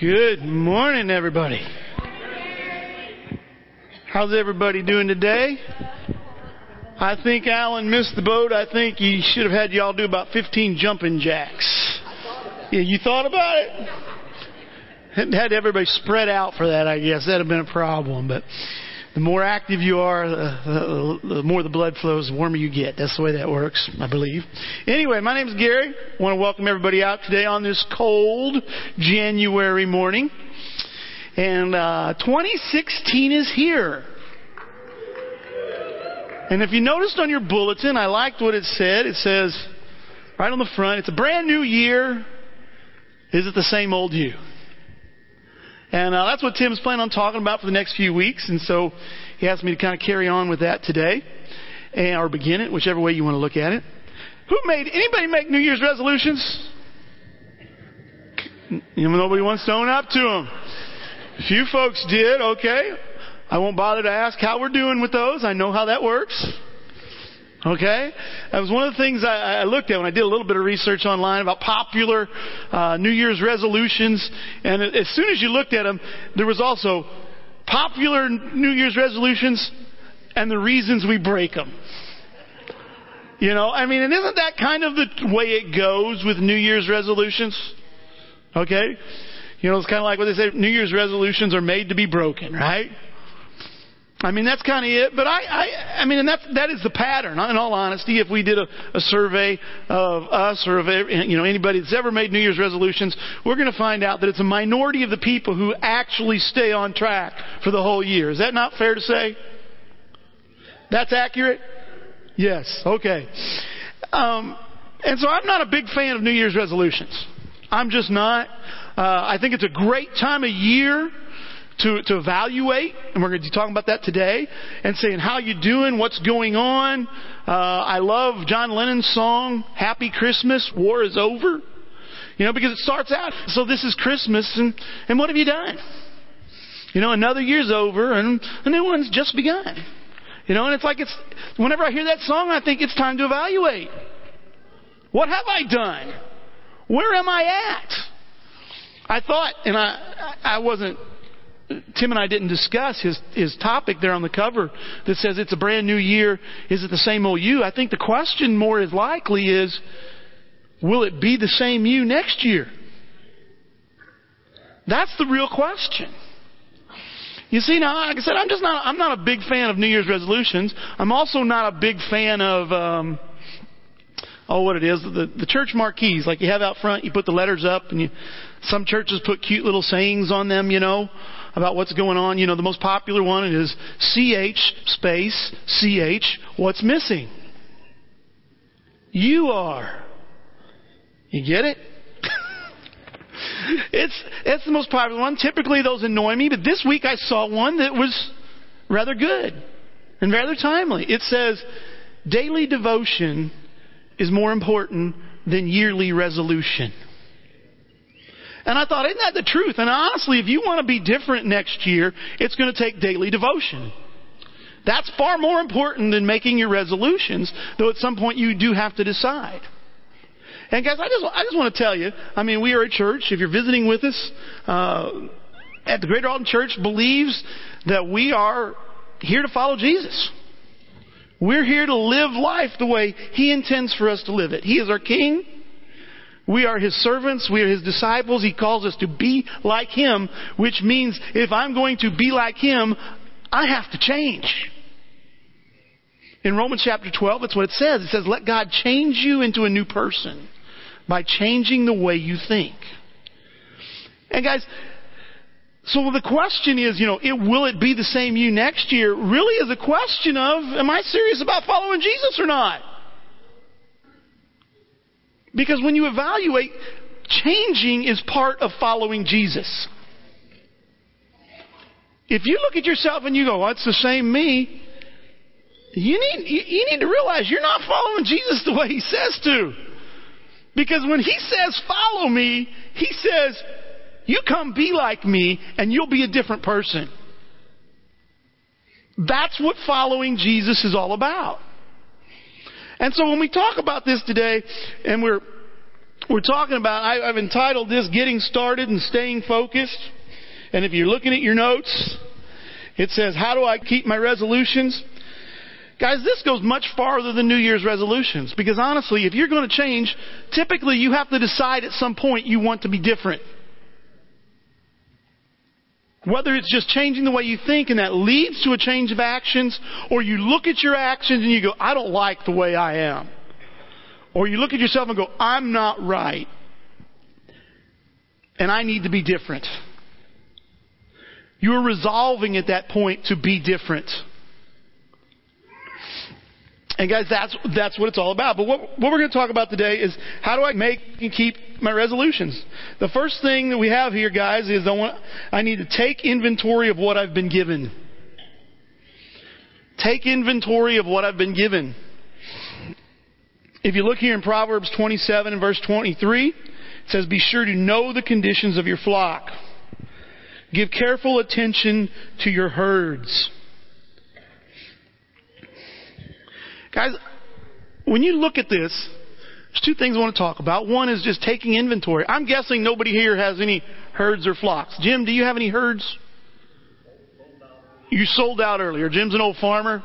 Good morning, everybody. How's everybody doing today? I think Alan missed the boat. I think he should have had y'all do about 15 jumping jacks. Yeah, you thought about it? Had everybody spread out for that, I guess. That'd have been a problem. But the more active you are, the, the, the more the blood flows, the warmer you get. That's the way that works, I believe. Anyway, my name is Gary. I want to welcome everybody out today on this cold January morning. And uh, 2016 is here. And if you noticed on your bulletin, I liked what it said. It says, right on the front, it's a brand new year. Is it the same old you? And uh, that's what Tim's planning on talking about for the next few weeks. And so he asked me to kind of carry on with that today, and, or begin it, whichever way you want to look at it. Who made anybody make New Year's resolutions? Nobody wants to own up to them. A few folks did. Okay, I won't bother to ask how we're doing with those. I know how that works. Okay? That was one of the things I, I, looked at when I did a little bit of research online about popular uh, New Year's resolutions. And as soon as you looked at them, there was also popular New Year's resolutions and the reasons we break them. You know, I mean, and isn't that kind of the way it goes with New Year's resolutions? Okay? You know, it's kind of like what they say New Year's resolutions are made to be broken, right? I mean, that's kind of it. But I, I, I mean, and that that is the pattern. In all honesty, if we did a, a survey of us or of you know anybody that's ever made New Year's resolutions, we're going to find out that it's a minority of the people who actually stay on track for the whole year. Is that not fair to say? That's accurate. Yes. Okay. Um, and so I'm not a big fan of New Year's resolutions. I'm just not. Uh, I think it's a great time of year to, to evaluate, and we're going to be talking about that today, and saying how you doing, what's going on. Uh, I love John Lennon's song, Happy Christmas, War is Over. You know, because it starts out, so this is Christmas, and, and what have you done? You know, another year's over, and a new one's just begun. You know, and it's like it's, whenever I hear that song, I think it's time to evaluate. What have I done? Where am I at? I thought, and I, I wasn't Tim and I didn't discuss his, his topic there on the cover that says it's a brand new year. Is it the same old you? I think the question more is likely is, will it be the same you next year? That's the real question. You see, now, like I said, I'm just not, I'm not a big fan of New Year's resolutions. I'm also not a big fan of, um, oh, what it is, the, the church marquees, like you have out front, you put the letters up and you, some churches put cute little sayings on them, you know about what's going on. You know, the most popular one is CH space CH. What's missing? You are. You get it? it's it's the most popular one. Typically those annoy me, but this week I saw one that was rather good and rather timely. It says daily devotion is more important than yearly resolution. And I thought, isn't that the truth? And honestly, if you want to be different next year, it's going to take daily devotion. That's far more important than making your resolutions, though at some point you do have to decide. And guys, I just, I just want to tell you, I mean, we are a church. If you're visiting with us, uh, at the Greater Alton Church believes that we are here to follow Jesus. We're here to live life the way He intends for us to live it. He is our King. We are His servants. We are His disciples. He calls us to be like Him, which means if I'm going to be like Him, I have to change. In Romans chapter 12, that's what it says. It says, let God change you into a new person by changing the way you think. And guys, so the question is, you know, it, will it be the same you next year? Really is a question of, am I serious about following Jesus or not? Because when you evaluate, changing is part of following Jesus. If you look at yourself and you go, well, it's the same me, you need, you need to realize you're not following Jesus the way He says to. Because when He says, follow me, He says, you come be like me and you'll be a different person. That's what following Jesus is all about. And so when we talk about this today, and we're we're talking about, I, I've entitled this Getting Started and Staying Focused. And if you're looking at your notes, it says, How do I keep my resolutions? Guys, this goes much farther than New Year's resolutions. Because honestly, if you're going to change, typically you have to decide at some point you want to be different. Whether it's just changing the way you think and that leads to a change of actions, or you look at your actions and you go, I don't like the way I am. Or you look at yourself and go, I'm not right. And I need to be different. You're resolving at that point to be different. And guys, that's, that's what it's all about. But what, what we're going to talk about today is how do I make and keep my resolutions? The first thing that we have here, guys, is I want, I need to take inventory of what I've been given. Take inventory of what I've been given. If you look here in Proverbs 27 and verse 23, it says, Be sure to know the conditions of your flock. Give careful attention to your herds. Guys, when you look at this, there's two things I want to talk about. One is just taking inventory. I'm guessing nobody here has any herds or flocks. Jim, do you have any herds? You sold out earlier. Jim's an old farmer.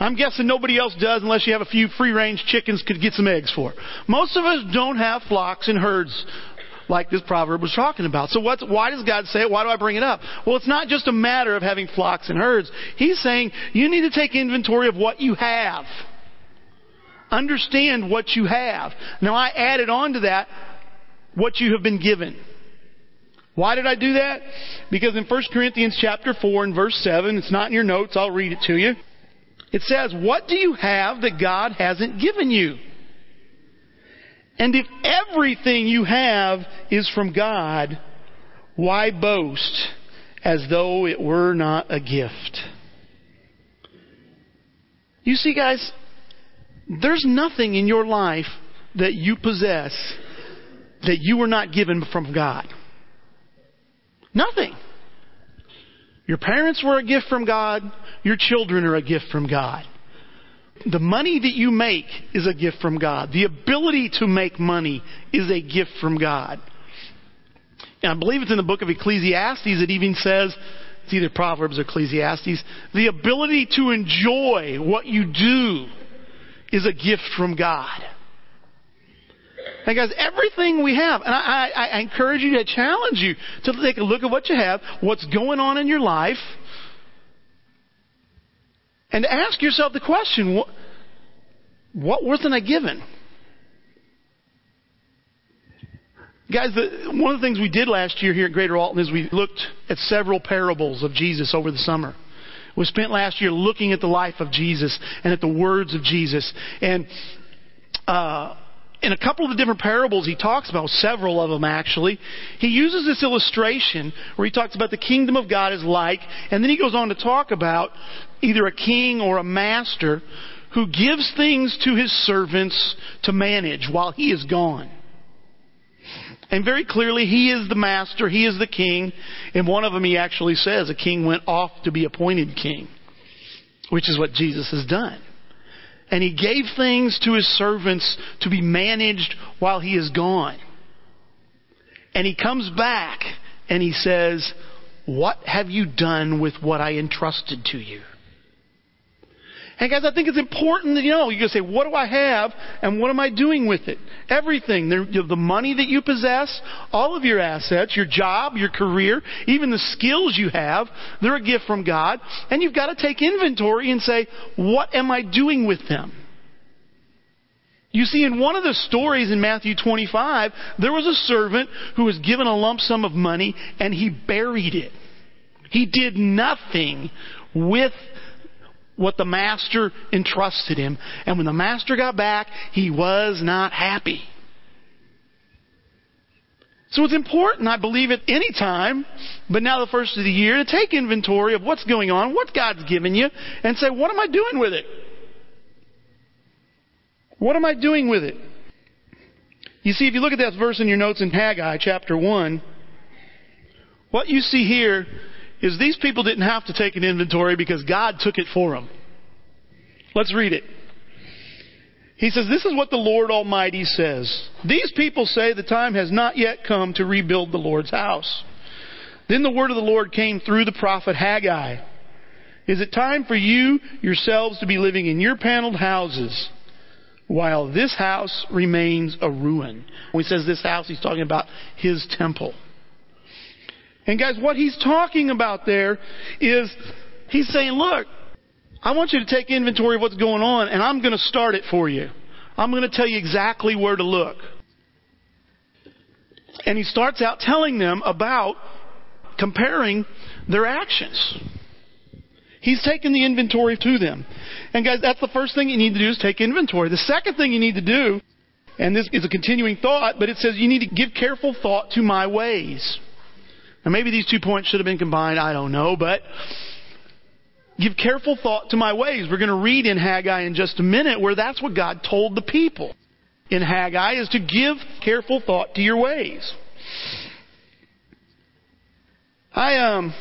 I'm guessing nobody else does unless you have a few free range chickens could get some eggs for. Most of us don't have flocks and herds like this proverb was talking about. So what's, why does God say it? Why do I bring it up? Well, it's not just a matter of having flocks and herds. He's saying you need to take inventory of what you have. Understand what you have. Now I added on to that what you have been given. Why did I do that? Because in 1 Corinthians chapter 4 and verse 7, it's not in your notes, I'll read it to you. It says, What do you have that God hasn't given you? And if everything you have is from God, why boast as though it were not a gift? You see, guys, there's nothing in your life that you possess that you were not given from God. Nothing. Your parents were a gift from God. Your children are a gift from God. The money that you make is a gift from God. The ability to make money is a gift from God. And I believe it's in the book of Ecclesiastes it even says, it's either Proverbs or Ecclesiastes, the ability to enjoy what you do is a gift from God. And guys, everything we have, and I, I, I encourage you, to challenge you to take a look at what you have, what's going on in your life, and ask yourself the question what, what wasn't I given? Guys, the, one of the things we did last year here at Greater Alton is we looked at several parables of Jesus over the summer. We spent last year looking at the life of Jesus and at the words of Jesus. And uh, in a couple of the different parables he talks about, several of them actually, he uses this illustration where he talks about the kingdom of God is like, and then he goes on to talk about either a king or a master who gives things to his servants to manage while he is gone. And very clearly, he is the master, he is the king. And one of them, he actually says, a king went off to be appointed king, which is what Jesus has done. And he gave things to his servants to be managed while he is gone. And he comes back and he says, What have you done with what I entrusted to you? And guys, I think it's important that you know, you can say, what do I have and what am I doing with it? Everything. The money that you possess, all of your assets, your job, your career, even the skills you have, they're a gift from God. And you've got to take inventory and say, what am I doing with them? You see, in one of the stories in Matthew 25, there was a servant who was given a lump sum of money and he buried it. He did nothing with what the master entrusted him. And when the master got back, he was not happy. So it's important, I believe, at any time, but now the first of the year, to take inventory of what's going on, what God's given you, and say, what am I doing with it? What am I doing with it? You see, if you look at that verse in your notes in Haggai chapter 1, what you see here is these people didn't have to take an inventory because God took it for them. Let's read it. He says, This is what the Lord Almighty says. These people say the time has not yet come to rebuild the Lord's house. Then the word of the Lord came through the prophet Haggai. Is it time for you yourselves to be living in your paneled houses while this house remains a ruin? When he says this house, he's talking about his temple. And guys, what he's talking about there is he's saying, look, I want you to take inventory of what's going on, and I'm going to start it for you. I'm going to tell you exactly where to look. And he starts out telling them about comparing their actions. He's taking the inventory to them. And guys, that's the first thing you need to do is take inventory. The second thing you need to do, and this is a continuing thought, but it says you need to give careful thought to my ways. Now maybe these two points should have been combined, I don't know, but Give careful thought to my ways. We're going to read in Haggai in just a minute where that's what God told the people in Haggai is to give careful thought to your ways. I um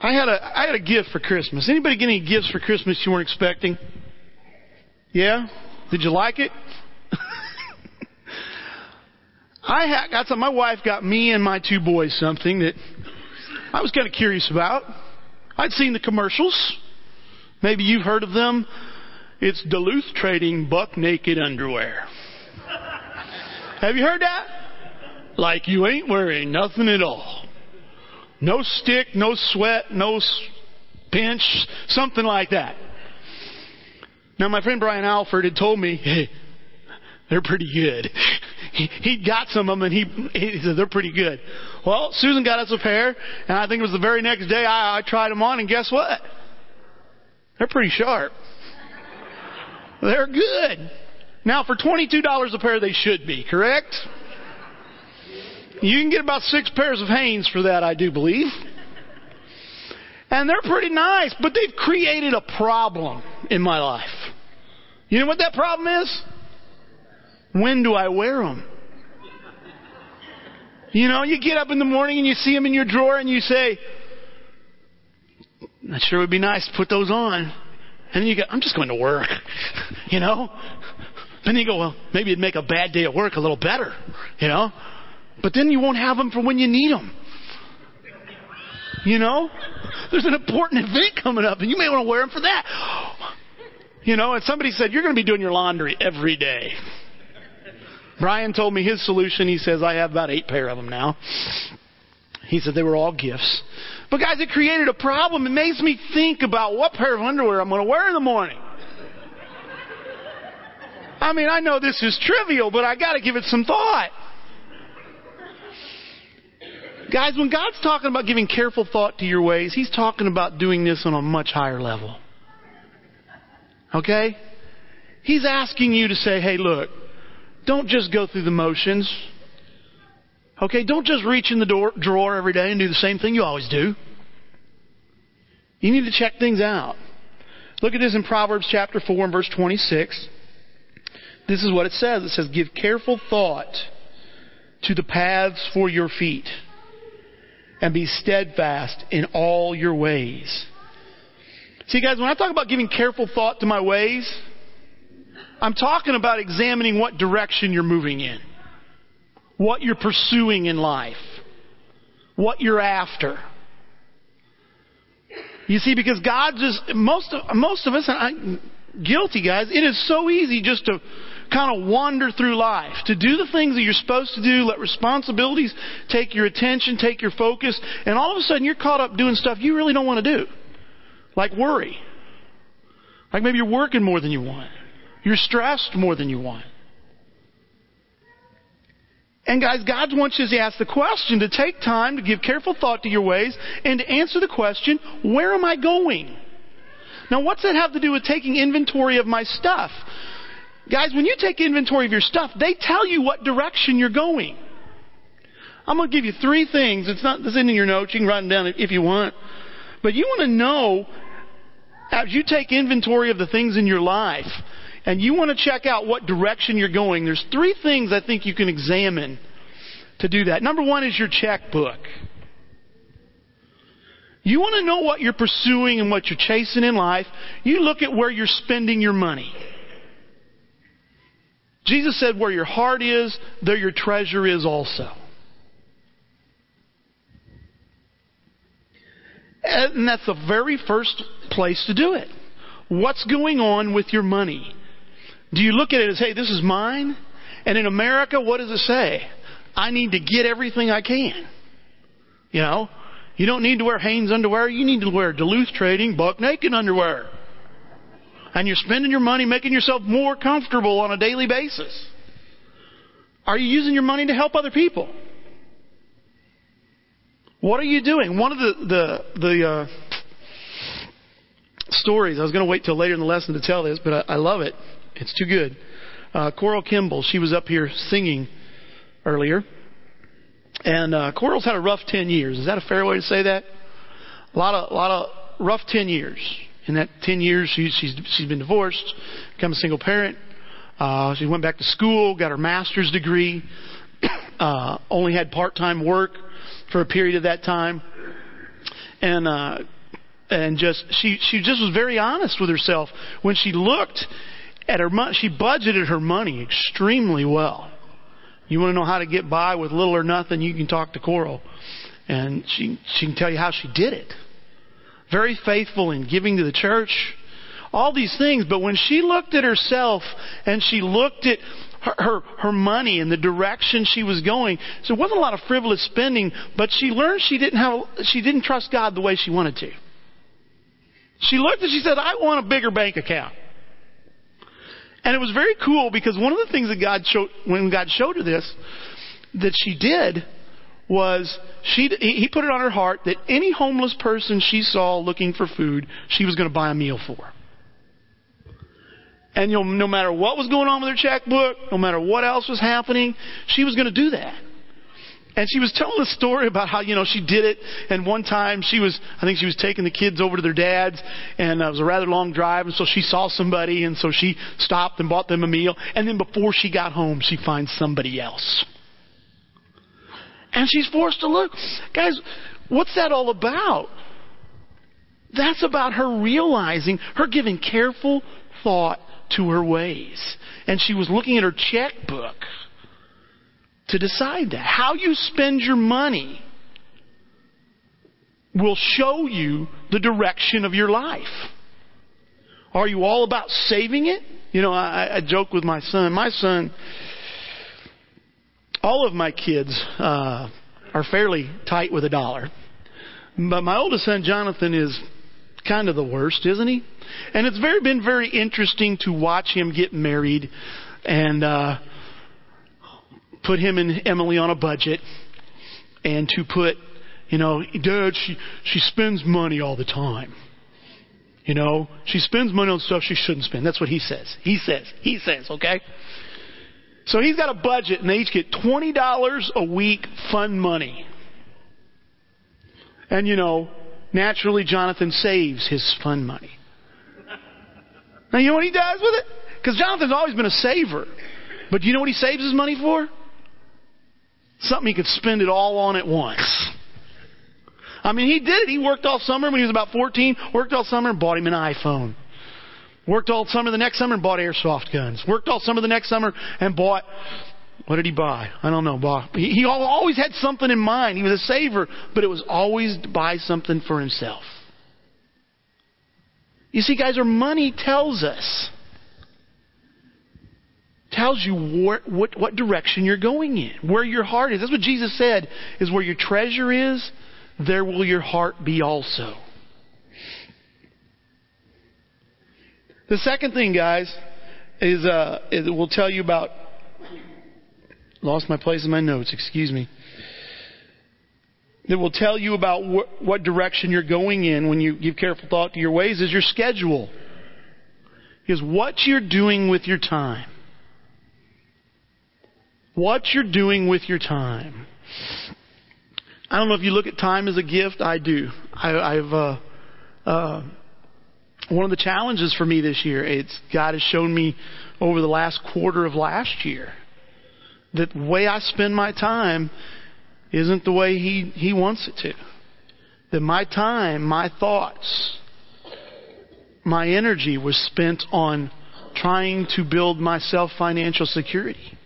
I had a I had a gift for Christmas. Anybody get any gifts for Christmas you weren't expecting? Yeah? Did you like it? I got some. My wife got me and my two boys something that I was kind of curious about. I'd seen the commercials. Maybe you've heard of them. It's Duluth Trading Buck Naked Underwear. Have you heard that? Like you ain't wearing nothing at all. No stick, no sweat, no pinch, something like that. Now my friend Brian Alford had told me, hey, they're pretty good. He, got some of them and he, he said they're pretty good. Well, Susan got us a pair, and I think it was the very next day I, I tried them on, and guess what? They're pretty sharp. They're good. Now, for $22 a pair, they should be, correct? You can get about six pairs of Hanes for that, I do believe. And they're pretty nice, but they've created a problem in my life. You know what that problem is? When do I wear them? You know, you get up in the morning and you see them in your drawer and you say, that sure would be nice to put those on. And then you go, I'm just going to work. you know? Then you go, well, maybe it'd make a bad day at work a little better. You know? But then you won't have them for when you need them. You know? There's an important event coming up and you may want to wear them for that. You know, and somebody said, you're going to be doing your laundry every day. Brian told me his solution. He says, I have about eight pair of them now. He said they were all gifts. But guys, it created a problem. It makes me think about what pair of underwear I'm going to wear in the morning. I mean, I know this is trivial, but I got to give it some thought. Guys, when God's talking about giving careful thought to your ways, He's talking about doing this on a much higher level. Okay? He's asking you to say, hey, look, don't just go through the motions. Okay, don't just reach in the door, drawer every day and do the same thing you always do. You need to check things out. Look at this in Proverbs chapter 4 and verse 26. This is what it says. It says, Give careful thought to the paths for your feet, and be steadfast in all your ways. See, guys, when I talk about giving careful thought to my ways, I'm talking about examining what direction you're moving in, what you're pursuing in life, what you're after. You see, because God just, most of, most of us, I'm guilty guys, it is so easy just to kind of wander through life, to do the things that you're supposed to do, let responsibilities take your attention, take your focus, and all of a sudden you're caught up doing stuff you really don't want to do. Like worry. Like maybe you're working more than you want. You're stressed more than you want. And guys, God wants you to ask the question, to take time to give careful thought to your ways, and to answer the question, where am I going? Now, what's that have to do with taking inventory of my stuff? Guys, when you take inventory of your stuff, they tell you what direction you're going. I'm going to give you three things. It's not this in your notes. You can write them down if you want. But you want to know as you take inventory of the things in your life, and you want to check out what direction you're going, there's three things I think you can examine to do that. Number one is your checkbook. You want to know what you're pursuing and what you're chasing in life, you look at where you're spending your money. Jesus said, Where your heart is, there your treasure is also. And that's the very first place to do it. What's going on with your money? Do you look at it as, hey, this is mine? And in America, what does it say? I need to get everything I can. You know, you don't need to wear Hanes underwear. You need to wear Duluth Trading buck naked underwear. And you're spending your money making yourself more comfortable on a daily basis. Are you using your money to help other people? What are you doing? One of the the the uh, stories. I was going to wait till later in the lesson to tell this, but I, I love it. It's too good. Uh, Coral Kimball. She was up here singing earlier, and uh, Coral's had a rough ten years. Is that a fair way to say that? A lot of a lot of rough ten years. In that ten years, she, she's she's been divorced, become a single parent. Uh, she went back to school, got her master's degree. Uh, only had part-time work for a period of that time, and uh, and just she she just was very honest with herself when she looked at her. She budgeted her money extremely well. You want to know how to get by with little or nothing? You can talk to Coral, and she she can tell you how she did it. Very faithful in giving to the church, all these things. But when she looked at herself and she looked at her, her, her money and the direction she was going. So it wasn't a lot of frivolous spending, but she learned she didn't have, she didn't trust God the way she wanted to. She looked and she said, I want a bigger bank account. And it was very cool because one of the things that God showed, when God showed her this, that she did was she, he put it on her heart that any homeless person she saw looking for food, she was going to buy a meal for. And you know, no matter what was going on with her checkbook, no matter what else was happening, she was going to do that. And she was telling a story about how, you know, she did it. And one time she was, I think she was taking the kids over to their dad's and uh, it was a rather long drive. And so she saw somebody and so she stopped and bought them a meal. And then before she got home, she finds somebody else. And she's forced to look. Guys, what's that all about? That's about her realizing, her giving careful thought to her ways. And she was looking at her checkbook to decide that. How you spend your money will show you the direction of your life. Are you all about saving it? You know, I, I joke with my son. My son, all of my kids uh, are fairly tight with a dollar. But my oldest son, Jonathan, is kind of the worst, isn't he? And it's very been very interesting to watch him get married and uh, put him and Emily on a budget and to put, you know, Dad, she she spends money all the time. You know, she spends money on stuff she shouldn't spend. That's what he says. He says. He says, okay? So he's got a budget and they each get $20 a week fun money. And you know, naturally Jonathan saves his fun money. Now you know what he does with it? Because Jonathan's always been a saver. But do you know what he saves his money for? Something he could spend it all on at once. I mean, he did it. He worked all summer when he was about 14, worked all summer and bought him an iPhone. Worked all summer the next summer and bought airsoft guns. Worked all summer the next summer and bought, what did he buy? I don't know. He, he always had something in mind. He was a saver, but it was always to buy something for himself. You see, guys, our money tells us tells you what, what, what direction you're going in, where your heart is. That's what Jesus said, is where your treasure is, there will your heart be also. The second thing, guys, is, uh, it will tell you about, lost my place in my notes, excuse me. That will tell you about wh- what direction you're going in when you give careful thought to your ways is your schedule. Is what you're doing with your time what you're doing with your time. I don't know if you look at time as a gift. I do. I, have uh, uh, one of the challenges for me this year. It's God has shown me over the last quarter of last year that the way I spend my time isn't the way He He wants it to. That my time, my thoughts, my energy was spent on trying to build myself financial security.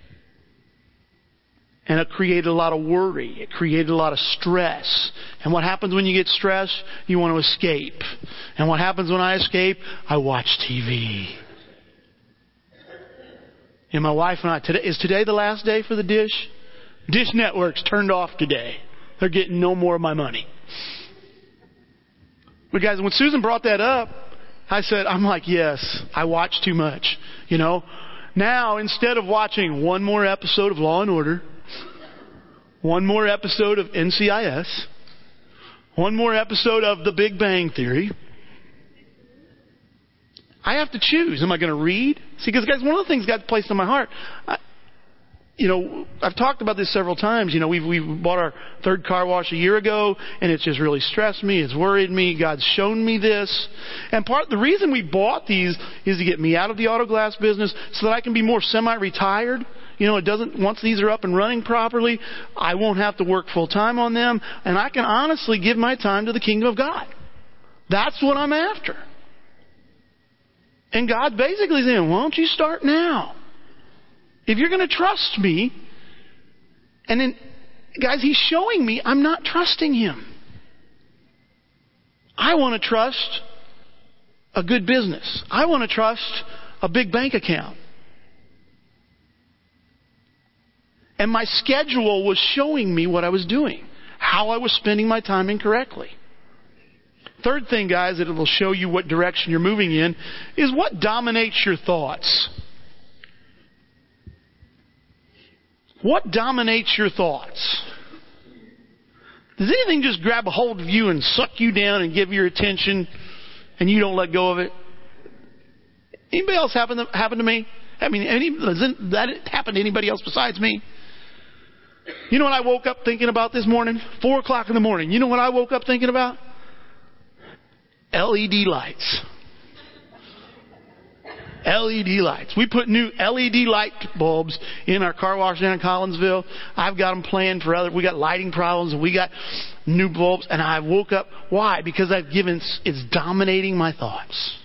And it created a lot of worry. It created a lot of stress. And what happens when you get stressed? You want to escape. And what happens when I escape? I watch TV. And my wife and I, today, is today the last day for the dish? Dish Network's turned off today. They're getting no more of my money. But guys, when Susan brought that up, I said, I'm like, yes, I watch too much. You know? Now, instead of watching one more episode of Law and Order, one more episode of NCIS, one more episode of The Big Bang Theory, I have to choose. Am I going to read? See, because guys, one of the things God placed on my heart, I, you know, I've talked about this several times. You know, we've we've bought our third car wash a year ago, and it's just really stressed me. It's worried me. God's shown me this, and part the reason we bought these is to get me out of the auto glass business so that I can be more semi-retired. You know, it doesn't once these are up and running properly, I won't have to work full time on them, and I can honestly give my time to the kingdom of God. That's what I'm after. And God basically saying, why don't you start now? If you're going to trust me, and then, guys, He's showing me I'm not trusting Him. I want to trust a good business. I want to trust a big bank account. And my schedule was showing me what I was doing, how I was spending my time incorrectly. Third thing, guys, that it will show you what direction you're moving in is what dominates your thoughts. What dominates your thoughts? Does anything just grab a hold of you and suck you down and give your attention and you don't let go of it? Anybody else happen to, happen to me? I mean, any, does that happen to anybody else besides me? You know what I woke up thinking about this morning? Four o'clock in the morning. You know what I woke up thinking about? LED lights. LED lights. We put new LED light bulbs in our car wash down in Collinsville. I've got them planned for other. We got lighting problems and we got new bulbs. And I woke up. Why? Because I've given. It's dominating my thoughts.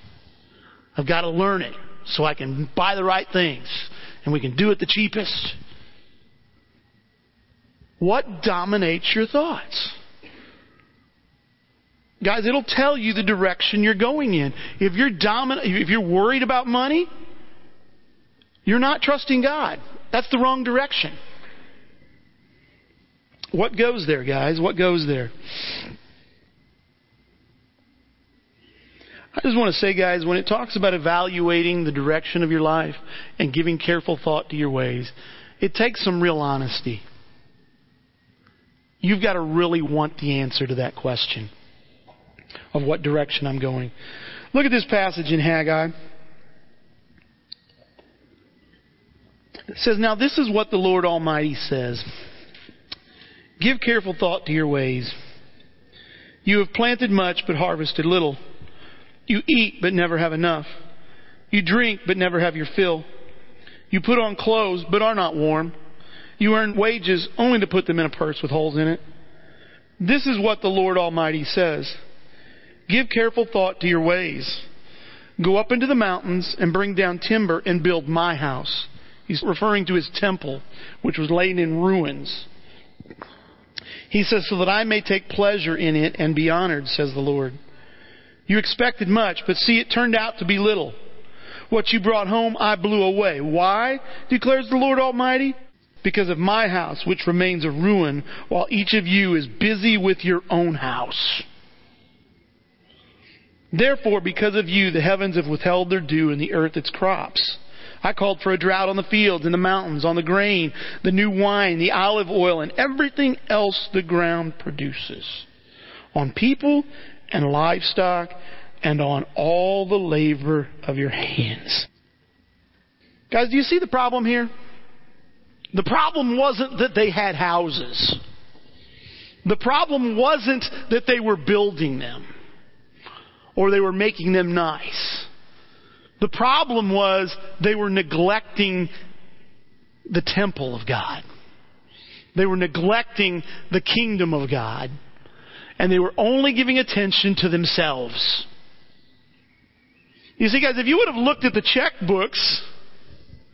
I've got to learn it so I can buy the right things and we can do it the cheapest. What dominates your thoughts? Guys, it'll tell you the direction you're going in. If you're dominant, if you're worried about money, you're not trusting God. That's the wrong direction. What goes there, guys? What goes there? I just want to say, guys, when it talks about evaluating the direction of your life and giving careful thought to your ways, it takes some real honesty. You've got to really want the answer to that question of what direction I'm going. Look at this passage in Haggai. It says, Now this is what the Lord Almighty says Give careful thought to your ways. You have planted much, but harvested little. You eat, but never have enough. You drink, but never have your fill. You put on clothes, but are not warm. You earn wages only to put them in a purse with holes in it. This is what the Lord Almighty says. Give careful thought to your ways. Go up into the mountains and bring down timber and build my house. He's referring to his temple, which was laid in ruins. He says, so that I may take pleasure in it and be honored, says the Lord. You expected much, but see, it turned out to be little. What you brought home, I blew away. Why? declares the Lord Almighty. Because of my house, which remains a ruin, while each of you is busy with your own house. Therefore, because of you, the heavens have withheld their dew and the earth its crops. I called for a drought on the fields and the mountains, on the grain, the new wine, the olive oil, and everything else the ground produces. On people and livestock and on all the labor of your hands. Guys, do you see the problem here? The problem wasn't that they had houses. The problem wasn't that they were building them or they were making them nice. The problem was they were neglecting the temple of God. They were neglecting the kingdom of God. And they were only giving attention to themselves. You see, guys, if you would have looked at the checkbooks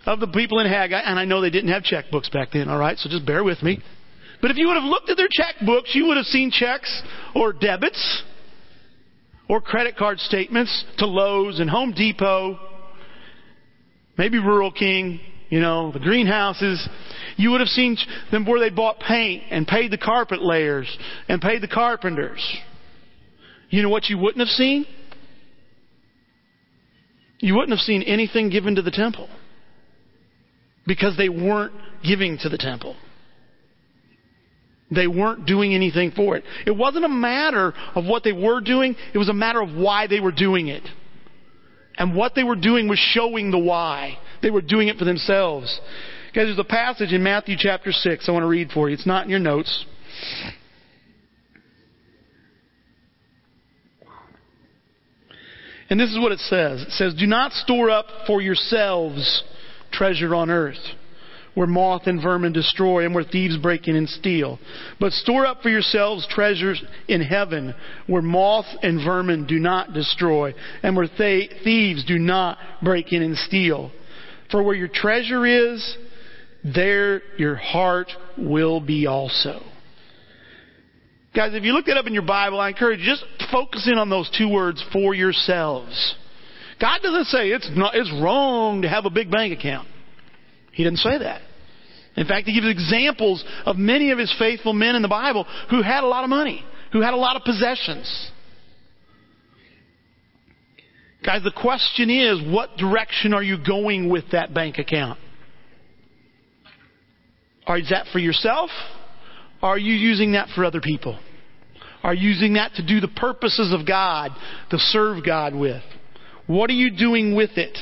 of the people in Haggai, and I know they didn't have checkbooks back then, all right, so just bear with me. But if you would have looked at their checkbooks, you would have seen checks or debits or credit card statements to Lowe's and Home Depot, maybe Rural King, you know, the greenhouses. You would have seen them where they bought paint and paid the carpet layers and paid the carpenters. You know what you wouldn't have seen? You wouldn't have seen anything given to the temple because they weren't giving to the temple. They weren't doing anything for it. It wasn't a matter of what they were doing, it was a matter of why they were doing it. And what they were doing was showing the why. They were doing it for themselves. Guys, there's a passage in Matthew chapter 6 I want to read for you. It's not in your notes. And this is what it says. It says, Do not store up for yourselves treasure on earth where moth and vermin destroy and where thieves break in and steal. But store up for yourselves treasures in heaven where moth and vermin do not destroy and where th- thieves do not break in and steal. For where your treasure is, there your heart will be also. Guys, if you look that up in your Bible, I encourage you just focus in on those two words for yourselves. God doesn't say it's not, it's wrong to have a big bank account. He didn't say that. In fact, he gives examples of many of his faithful men in the Bible who had a lot of money, who had a lot of possessions. Guys, the question is, what direction are you going with that bank account? Are, is that for yourself? Are you using that for other people? Are you using that to do the purposes of God, to serve God with? What are you doing with it?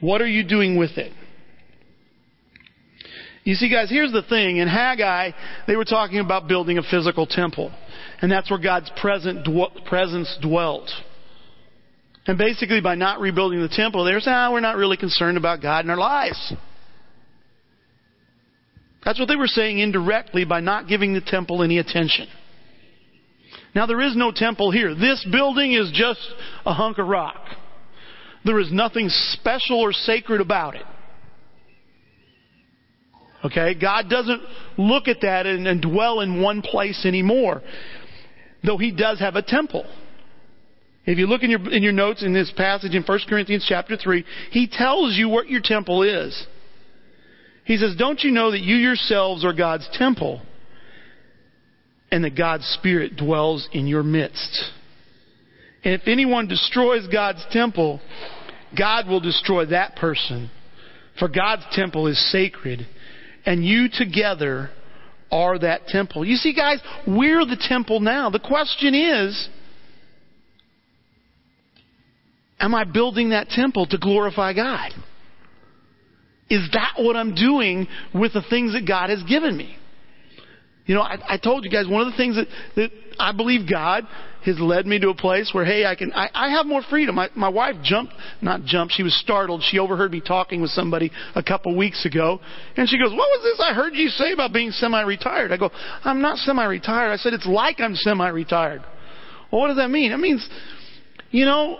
What are you doing with it? You see, guys, here's the thing. In Haggai, they were talking about building a physical temple. And that's where God's present, presence dwelt. And basically, by not rebuilding the temple, they were saying, ah, we're not really concerned about God in our lives. That's what they were saying indirectly by not giving the temple any attention. Now, there is no temple here. This building is just a hunk of rock. There is nothing special or sacred about it. Okay? God doesn't look at that and, and, dwell in one place anymore. Though He does have a temple. If you look in your, in your notes in this passage in 1 Corinthians chapter 3, He tells you what your temple is. He says, Don't you know that you yourselves are God's temple and that God's Spirit dwells in your midst? And if anyone destroys God's temple, God will destroy that person. For God's temple is sacred, and you together are that temple. You see, guys, we're the temple now. The question is, am I building that temple to glorify God? Is that what I'm doing with the things that God has given me? You know, I, I told you guys one of the things that, that I believe God has led me to a place where, hey, I can, I, I have more freedom. My, my wife jumped, not jumped, she was startled. She overheard me talking with somebody a couple weeks ago. And she goes, what was this I heard you say about being semi-retired? I go, I'm not semi-retired. I said, it's like I'm semi-retired. Well, what does that mean? It means, you know,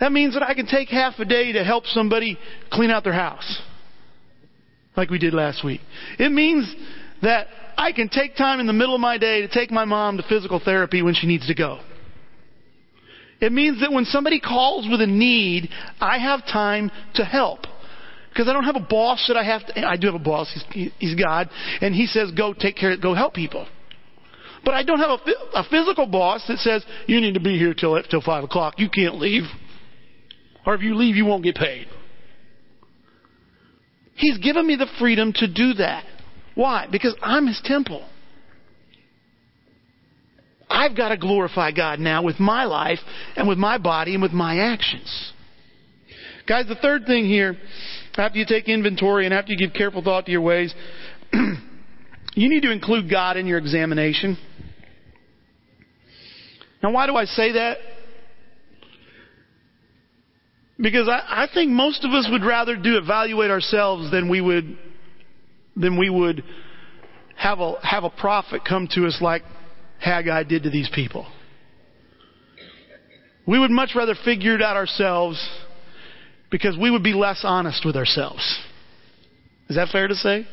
that means that I can take half a day to help somebody clean out their house. Like we did last week. It means that I can take time in the middle of my day to take my mom to physical therapy when she needs to go. It means that when somebody calls with a need, I have time to help. Because I don't have a boss that I have to, I do have a boss, he's, he's God, and he says, go take care, go help people. But I don't have a, a physical boss that says, you need to be here till, till 5 o'clock, you can't leave. Or if you leave, you won't get paid. He's given me the freedom to do that. Why? Because I'm His temple. I've got to glorify God now with my life and with my body and with my actions. Guys, the third thing here, after you take inventory and after you give careful thought to your ways, you need to include God in your examination. Now, why do I say that? Because I, I think most of us would rather do evaluate ourselves than we would than we would have a have a prophet come to us like Haggai did to these people. We would much rather figure it out ourselves because we would be less honest with ourselves. Is that fair to say?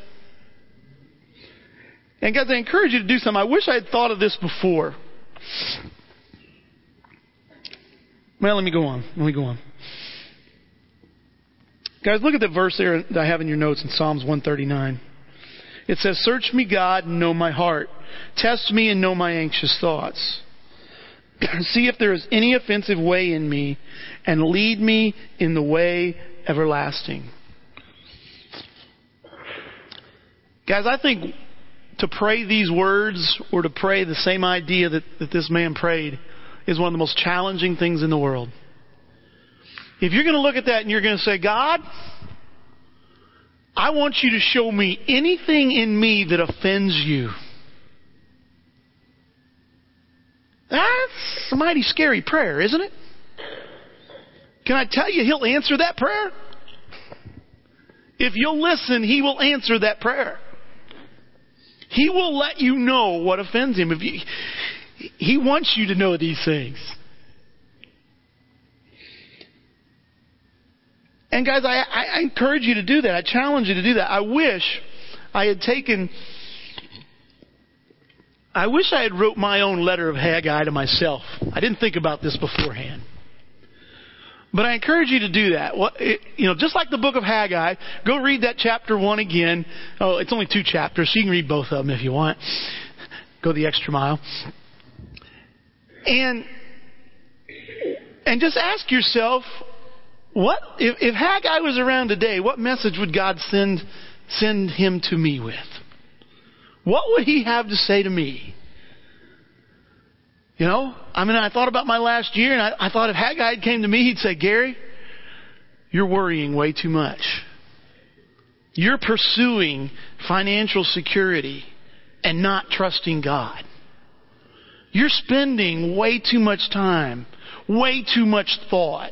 And guys, I encourage you to do something. I wish I had thought of this before. Well, let me go on. Let me go on. Guys, look at the verse there that I have in your notes in Psalms 139. It says, Search me, God, and know my heart. Test me and know my anxious thoughts. See if there is any offensive way in me, and lead me in the way everlasting. Guys, I think to pray these words or to pray the same idea that, that this man prayed is one of the most challenging things in the world. If you're going to look at that and you're going to say, God, I want you to show me anything in me that offends you. That's a mighty scary prayer, isn't it? Can I tell you, He'll answer that prayer? If you'll listen, He will answer that prayer. He will let you know what offends Him. If you, He wants you to know these things. And guys, I, I encourage you to do that. I challenge you to do that. I wish I had taken I wish I had wrote my own letter of Haggai to myself. I didn't think about this beforehand. But I encourage you to do that. It, you know, just like the book of Haggai, go read that chapter one again. Oh, it's only two chapters, so you can read both of them if you want. Go the extra mile. And and just ask yourself, what if, if Haggai was around today? What message would God send send him to me with? What would he have to say to me? You know, I mean, I thought about my last year, and I, I thought if Haggai came to me, he'd say, Gary, you're worrying way too much. You're pursuing financial security and not trusting God. You're spending way too much time, way too much thought.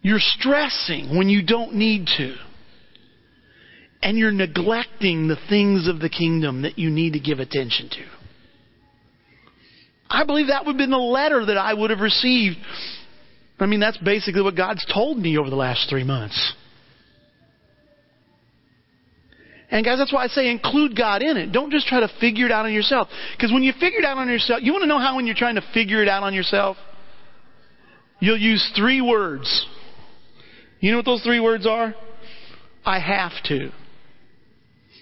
You're stressing when you don't need to and you're neglecting the things of the kingdom that you need to give attention to. I believe that would have been the letter that I would have received. I mean, that's basically what God's told me over the last three months. And guys, that's why I say include God in it. Don't just try to figure it out on yourself. Because when you figure it out on yourself, you want to know how when you're trying to figure it out on yourself? You'll use three words. You know what those three words are? I have to.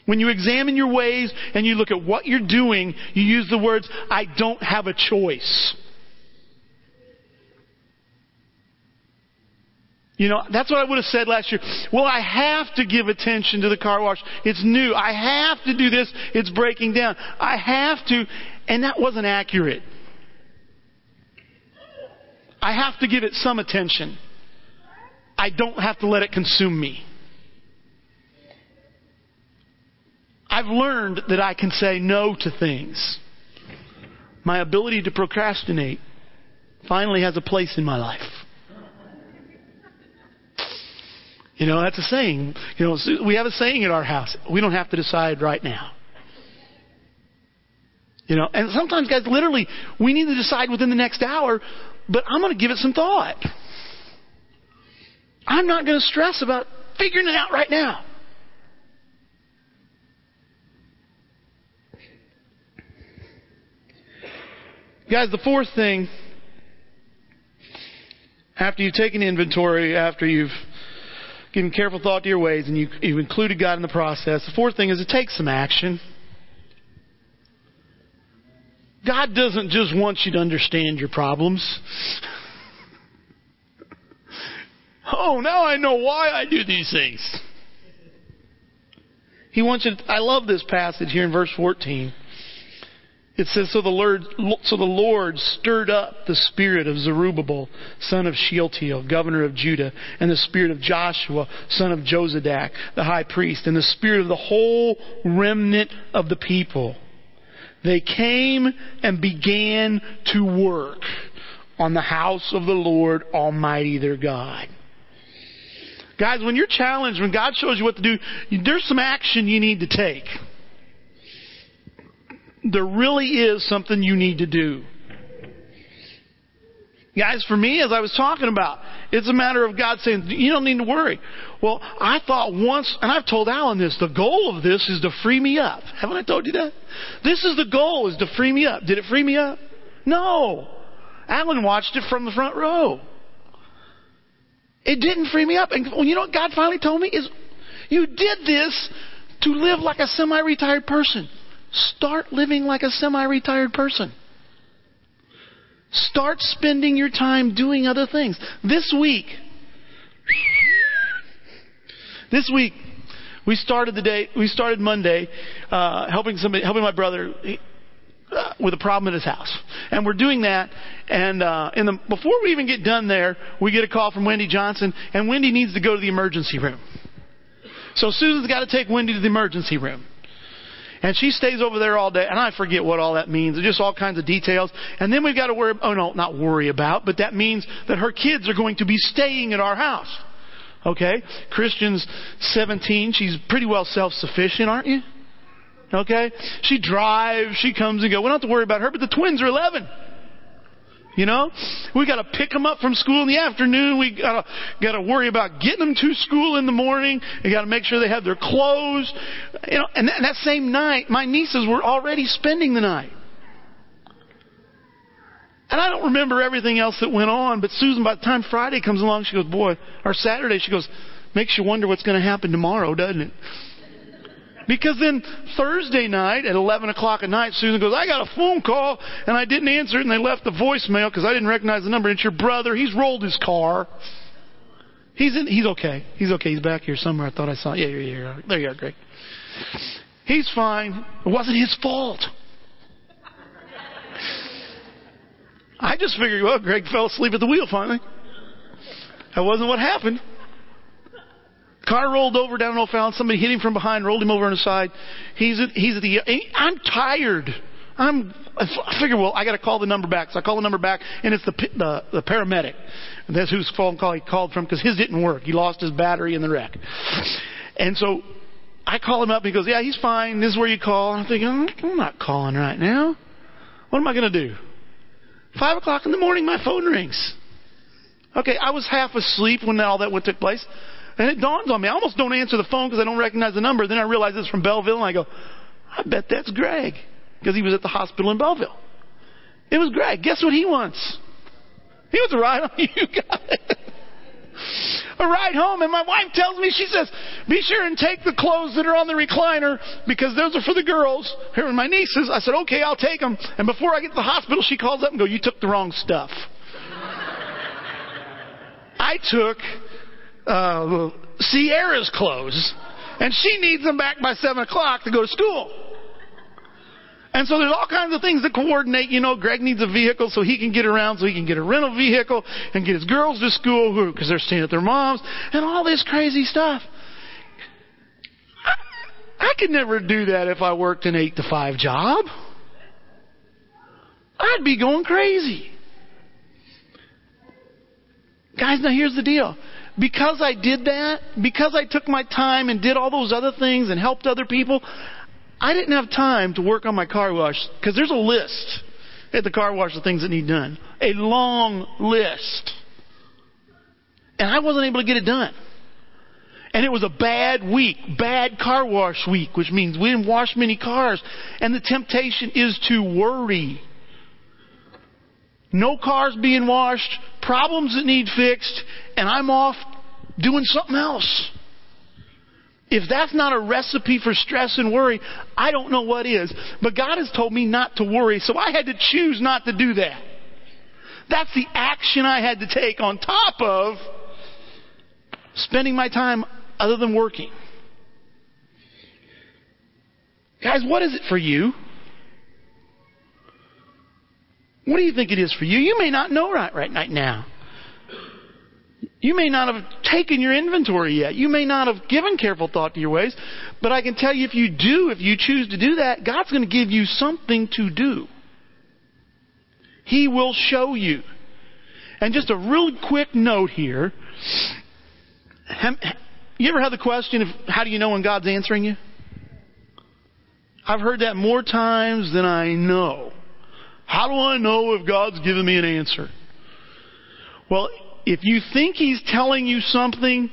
When you examine your ways and you look at what you're doing, you use the words, I don't have a choice. You know, that's what I would have said last year. Well, I have to give attention to the car wash. It's new. I have to do this. It's breaking down. I have to. And that wasn't accurate. I have to give it some attention. I don't have to let it consume me. I've learned that I can say no to things. My ability to procrastinate finally has a place in my life. You know, that's a saying. You know, we have a saying at our house. We don't have to decide right now. You know, and sometimes, guys, literally, we need to decide within the next hour, but I'm going to give it some thought. I'm not going to stress about figuring it out right now. Guys, the fourth thing, after you've taken inventory, after you've given careful thought to your ways, and you, you've included God in the process, the fourth thing is to take some action. God doesn't just want you to understand your problems. Oh, now I know why I do these things. He wants you to, I love this passage here in verse 14. It says, so the, Lord, so the Lord stirred up the spirit of Zerubbabel, son of Shealtiel, governor of Judah, and the spirit of Joshua, son of Jozadak, the high priest, and the spirit of the whole remnant of the people. They came and began to work on the house of the Lord Almighty their God. Guys, when you're challenged, when God shows you what to do, there's some action you need to take there really is something you need to do. Guys, for me, as I was talking about, it's a matter of God saying, you don't need to worry. Well, I thought once, and I've told Alan this, the goal of this is to free me up. Haven't I told you that? This is the goal, is to free me up. Did it free me up? No. Alan watched it from the front row. It didn't free me up. And you know what God finally told me? Is you did this to live like a semi-retired person. Start living like a semi-retired person. Start spending your time doing other things. This week, this week, we started the day, we started Monday, uh, helping somebody, helping my brother uh, with a problem at his house. And we're doing that, and, uh, in the, before we even get done there, we get a call from Wendy Johnson, and Wendy needs to go to the emergency room. So Susan's got to take Wendy to the emergency room. And she stays over there all day, and I forget what all that means. Just all kinds of details. And then we've got to worry, oh no, not worry about, but that means that her kids are going to be staying at our house. Okay? Christian's 17. She's pretty well self-sufficient, aren't you? Okay? She drives, she comes and goes. We don't have to worry about her, but the twins are 11. You know, we got to pick them up from school in the afternoon. We got to got to worry about getting them to school in the morning. We got to make sure they have their clothes. You know, and that, and that same night, my nieces were already spending the night. And I don't remember everything else that went on, but Susan, by the time Friday comes along, she goes, "Boy," or Saturday, she goes, "Makes you wonder what's going to happen tomorrow, doesn't it?" Because then Thursday night at 11 o'clock at night, Susan goes, I got a phone call and I didn't answer it and they left the voicemail because I didn't recognize the number. It's your brother. He's rolled his car. He's in, he's okay. He's okay. He's back here somewhere. I thought I saw. Yeah, yeah, yeah. There you are, Greg. He's fine. It wasn't his fault. I just figured, well, Greg fell asleep at the wheel finally. That wasn't what happened. Car rolled over down O'Fallon. Somebody hit him from behind, rolled him over on the side. He's at, he's at the. I'm tired. I'm. I figure, well, I got to call the number back. So I call the number back, and it's the the, the paramedic. And that's whose phone call he called from because his didn't work. He lost his battery in the wreck. And so I call him up. and He goes, "Yeah, he's fine. This is where you call." I'm thinking, I'm not calling right now. What am I going to do? Five o'clock in the morning, my phone rings. Okay, I was half asleep when all that took place. And it dawns on me. I almost don't answer the phone because I don't recognize the number. Then I realize it's from Belleville, and I go, I bet that's Greg because he was at the hospital in Belleville. It was Greg. Guess what he wants? He wants a ride home. You got it. A ride home, and my wife tells me, she says, be sure and take the clothes that are on the recliner because those are for the girls. Here are my nieces. I said, okay, I'll take them. And before I get to the hospital, she calls up and go, you took the wrong stuff. I took uh, Sierra's clothes, and she needs them back by 7 o'clock to go to school. And so there's all kinds of things that coordinate. You know, Greg needs a vehicle so he can get around, so he can get a rental vehicle and get his girls to school because they're staying at their mom's, and all this crazy stuff. I, I could never do that if I worked an 8 to 5 job. I'd be going crazy. Guys, now here's the deal because I did that, because I took my time and did all those other things and helped other people, I didn't have time to work on my car wash because there's a list at the car wash of things that need done. A long list. And I wasn't able to get it done. And it was a bad week, bad car wash week, which means we didn't wash many cars. And the temptation is to worry. No cars being washed, problems that need fixed, and I'm off doing something else. If that's not a recipe for stress and worry, I don't know what is. But God has told me not to worry, so I had to choose not to do that. That's the action I had to take on top of spending my time other than working. Guys, what is it for you? What do you think it is for you? You may not know right, right, right now. You may not have taken your inventory yet. You may not have given careful thought to your ways. But I can tell you if you do, if you choose to do that, God's going to give you something to do. He will show you. And just a really quick note here. You ever had the question of how do you know when God's answering you? I've heard that more times than I know. How do I know if God's given me an answer? Well, if you think he's telling you something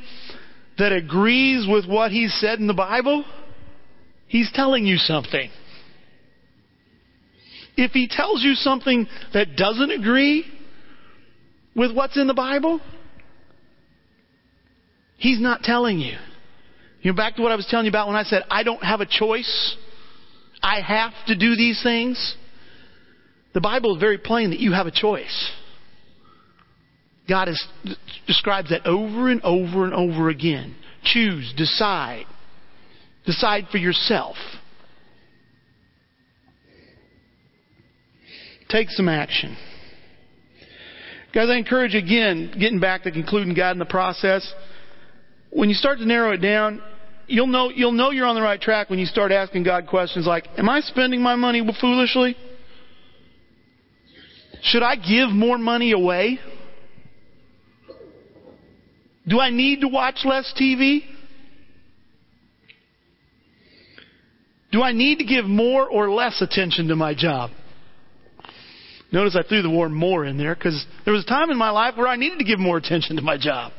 that agrees with what He's said in the Bible, he's telling you something. If he tells you something that doesn't agree with what's in the Bible, he's not telling you. You know, back to what I was telling you about when I said, I don't have a choice. I have to do these things. The Bible is very plain that you have a choice. God is, describes that over and over and over again. Choose, decide. Decide for yourself. Take some action. Guys, I encourage again, getting back to concluding God in the process, when you start to narrow it down, you'll know, you'll know you're on the right track when you start asking God questions like, Am I spending my money foolishly? Should I give more money away? Do I need to watch less TV? Do I need to give more or less attention to my job? Notice I threw the word more in there because there was a time in my life where I needed to give more attention to my job.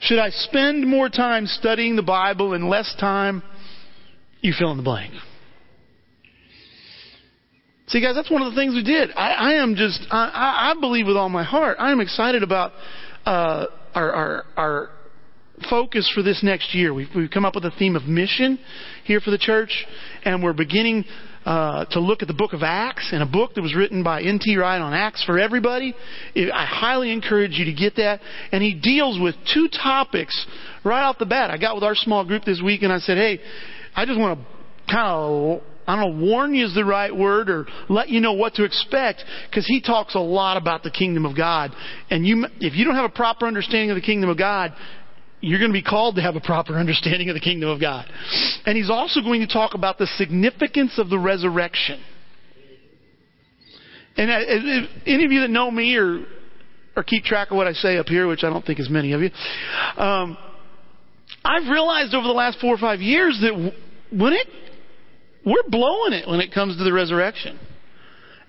Should I spend more time studying the Bible and less time? You fill in the blank. See, guys, that's one of the things we did. I, I am just, I, I, believe with all my heart. I am excited about uh, our, our, our focus for this next year. We've, we've come up with a theme of mission here for the church, and we're beginning uh, to look at the book of Acts and a book that was written by N.T. Wright on Acts for everybody. I highly encourage you to get that. And he deals with two topics right off the bat. I got with our small group this week and I said, hey, I just want to kind of I don't know, warn you is the right word or let you know what to expect because he talks a lot about the kingdom of God. And you, if you don't have a proper understanding of the kingdom of God, you're going to be called to have a proper understanding of the kingdom of God. And he's also going to talk about the significance of the resurrection. And uh, if any of you that know me or, or keep track of what I say up here, which I don't think is many of you, um, I've realized over the last four or five years that when it we're blowing it when it comes to the resurrection.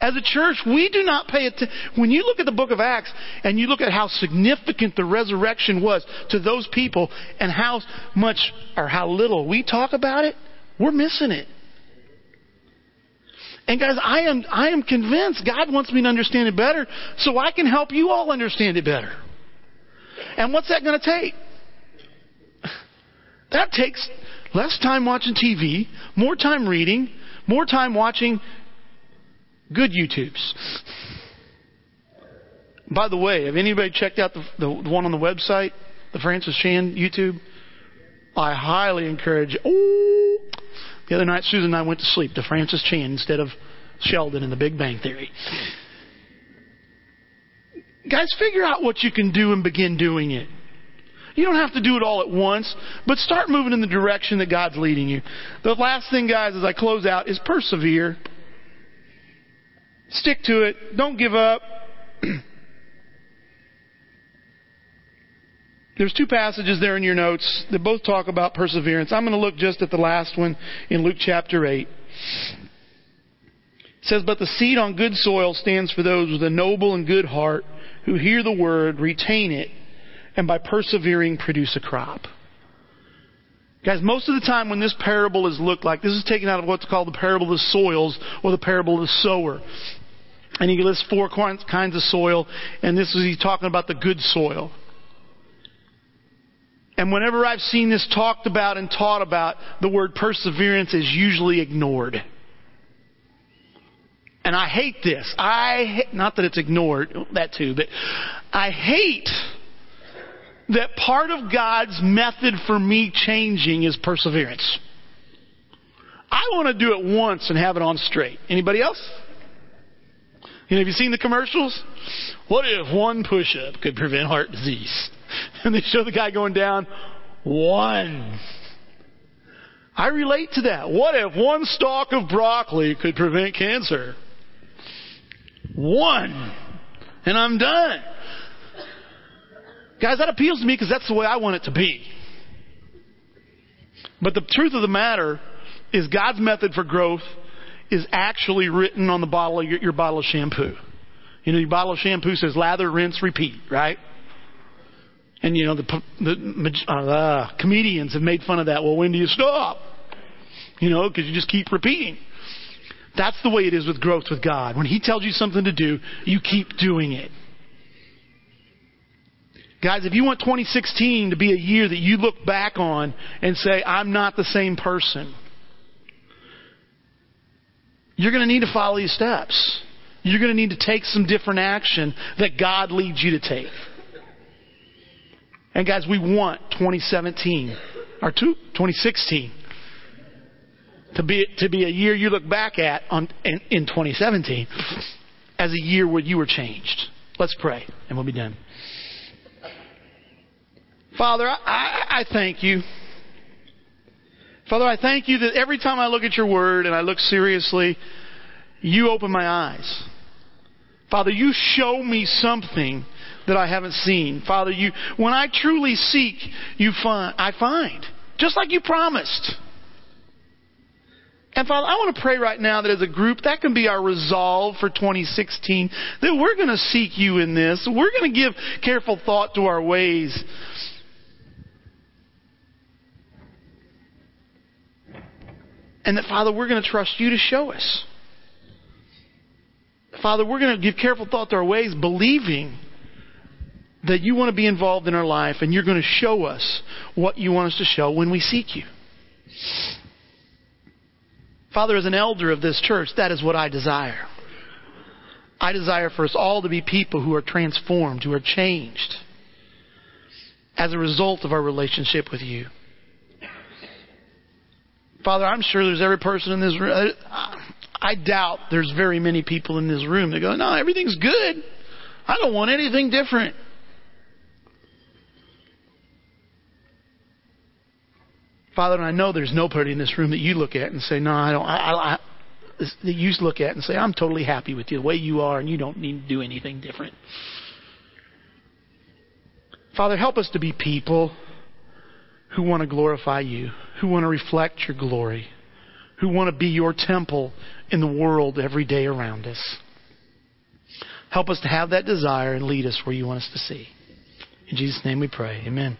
As a church, we do not pay attention. When you look at the book of Acts and you look at how significant the resurrection was to those people and how much or how little we talk about it, we're missing it. And guys, I am, I am convinced God wants me to understand it better so I can help you all understand it better. And what's that going to take? That takes less time watching TV, more time reading, more time watching good YouTubes. By the way, have anybody checked out the, the, one on the website, the Francis Chan YouTube? I highly encourage. Oh, the other night Susan and I went to sleep to Francis Chan instead of Sheldon in The Big Bang Theory. Guys, figure out what you can do and begin doing it. You don't have to do it all at once, but start moving in the direction that God's leading you. The last thing, guys, as I close out, is persevere. Stick to it. Don't give up. There's two passages there in your notes that both talk about perseverance. I'm going to look just at the last one in Luke chapter 8. It says, But the seed on good soil stands for those with a noble and good heart who hear the word, retain it, and by persevering produce a crop. Guys, most of the time when this parable is looked like, this is taken out of what's called the parable of the soils or the parable of the sower. And he lists four kinds of soil, and this is he's talking about the good soil. And whenever I've seen this talked about and taught about, the word perseverance is usually ignored. And I hate this. I not that it's ignored, that too, but I hate that part of God's method for me changing is perseverance. I want to do it once and have it on straight. Anybody else? You know, have you seen the commercials? What if one push-up could prevent heart disease? And they show the guy going down one. I relate to that. What if one stalk of broccoli could prevent cancer? One. And I'm done. Guys, that appeals to me because that's the way I want it to be. But the truth of the matter is God's method for growth is actually written on the bottle of your, your bottle of shampoo. You know, your bottle of shampoo says lather, rinse, repeat, right? And you know, the, the uh, comedians have made fun of that. Well, when do you stop? You know, because you just keep repeating. That's the way it is with growth with God. When He tells you something to do, you keep doing it. Guys, if you want 2016 to be a year that you look back on and say, I'm not the same person, you're going to need to follow these steps. You're going to need to take some different action that God leads you to take. And guys, we want 2017 or 2016 to be to be a year you look back at on in, in 2017 as a year where you were changed. Let's pray, and we'll be done. Father, I, I thank you. Father, I thank you that every time I look at your word and I look seriously, you open my eyes. Father, you show me something that I haven't seen. Father, you when I truly seek, you find I find. Just like you promised. And Father, I want to pray right now that as a group, that can be our resolve for 2016, that we're going to seek you in this. We're going to give careful thought to our ways. And that, Father, we're going to trust you to show us. Father, we're going to give careful thought to our ways, believing that you want to be involved in our life and you're going to show us what you want us to show when we seek you. Father, as an elder of this church, that is what I desire. I desire for us all to be people who are transformed, who are changed as a result of our relationship with you. Father, I'm sure there's every person in this room. Uh, I doubt there's very many people in this room that go, no, everything's good. I don't want anything different. Father, and I know there's nobody in this room that you look at and say, no, I don't. I, I, I, that you look at and say, I'm totally happy with you the way you are, and you don't need to do anything different. Father, help us to be people who want to glorify you, who want to reflect your glory, who want to be your temple in the world every day around us. Help us to have that desire and lead us where you want us to see. In Jesus' name we pray. Amen.